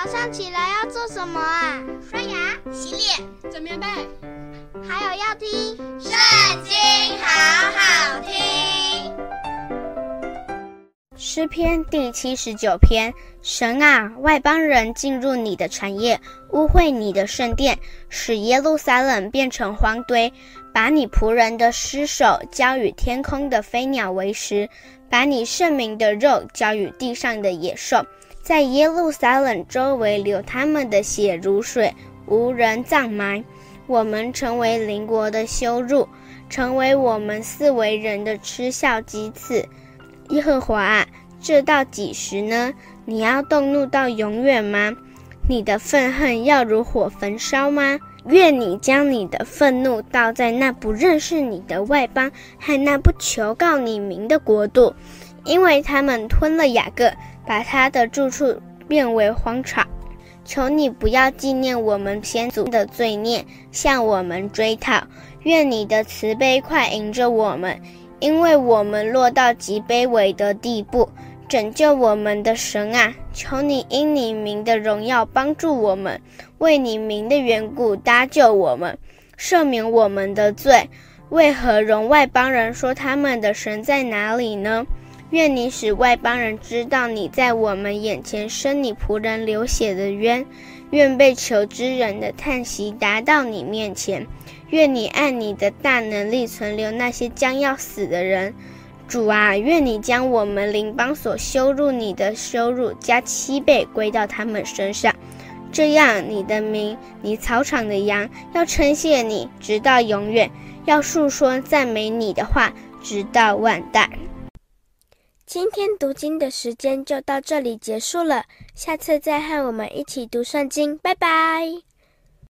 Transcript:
早上起来要做什么啊？刷牙、洗脸、整棉被，还有要听《圣经》，好好听。诗篇第七十九篇：神啊，外邦人进入你的产业，污秽你的圣殿，使耶路撒冷变成荒堆，把你仆人的尸首交与天空的飞鸟为食，把你圣明的肉交与地上的野兽。在耶路撒冷周围流他们的血如水，无人葬埋。我们成为邻国的羞辱，成为我们四围人的嗤笑讥刺。耶和华啊，这到几时呢？你要动怒到永远吗？你的愤恨要如火焚烧吗？愿你将你的愤怒倒在那不认识你的外邦和那不求告你名的国度，因为他们吞了雅各。把他的住处变为荒场，求你不要纪念我们先祖的罪孽，向我们追讨。愿你的慈悲快迎着我们，因为我们落到极卑微的地步。拯救我们的神啊，求你因你名的荣耀帮助我们，为你名的缘故搭救我们，赦免我们的罪。为何容外邦人说他们的神在哪里呢？愿你使外邦人知道你在我们眼前生你仆人流血的冤，愿被囚之人的叹息达到你面前。愿你按你的大能力存留那些将要死的人。主啊，愿你将我们邻邦所羞辱你的羞辱加七倍归到他们身上。这样，你的名，你草场的羊要称谢你，直到永远；要述说赞美你的话，直到万代。今天读经的时间就到这里结束了，下次再和我们一起读圣经，拜拜。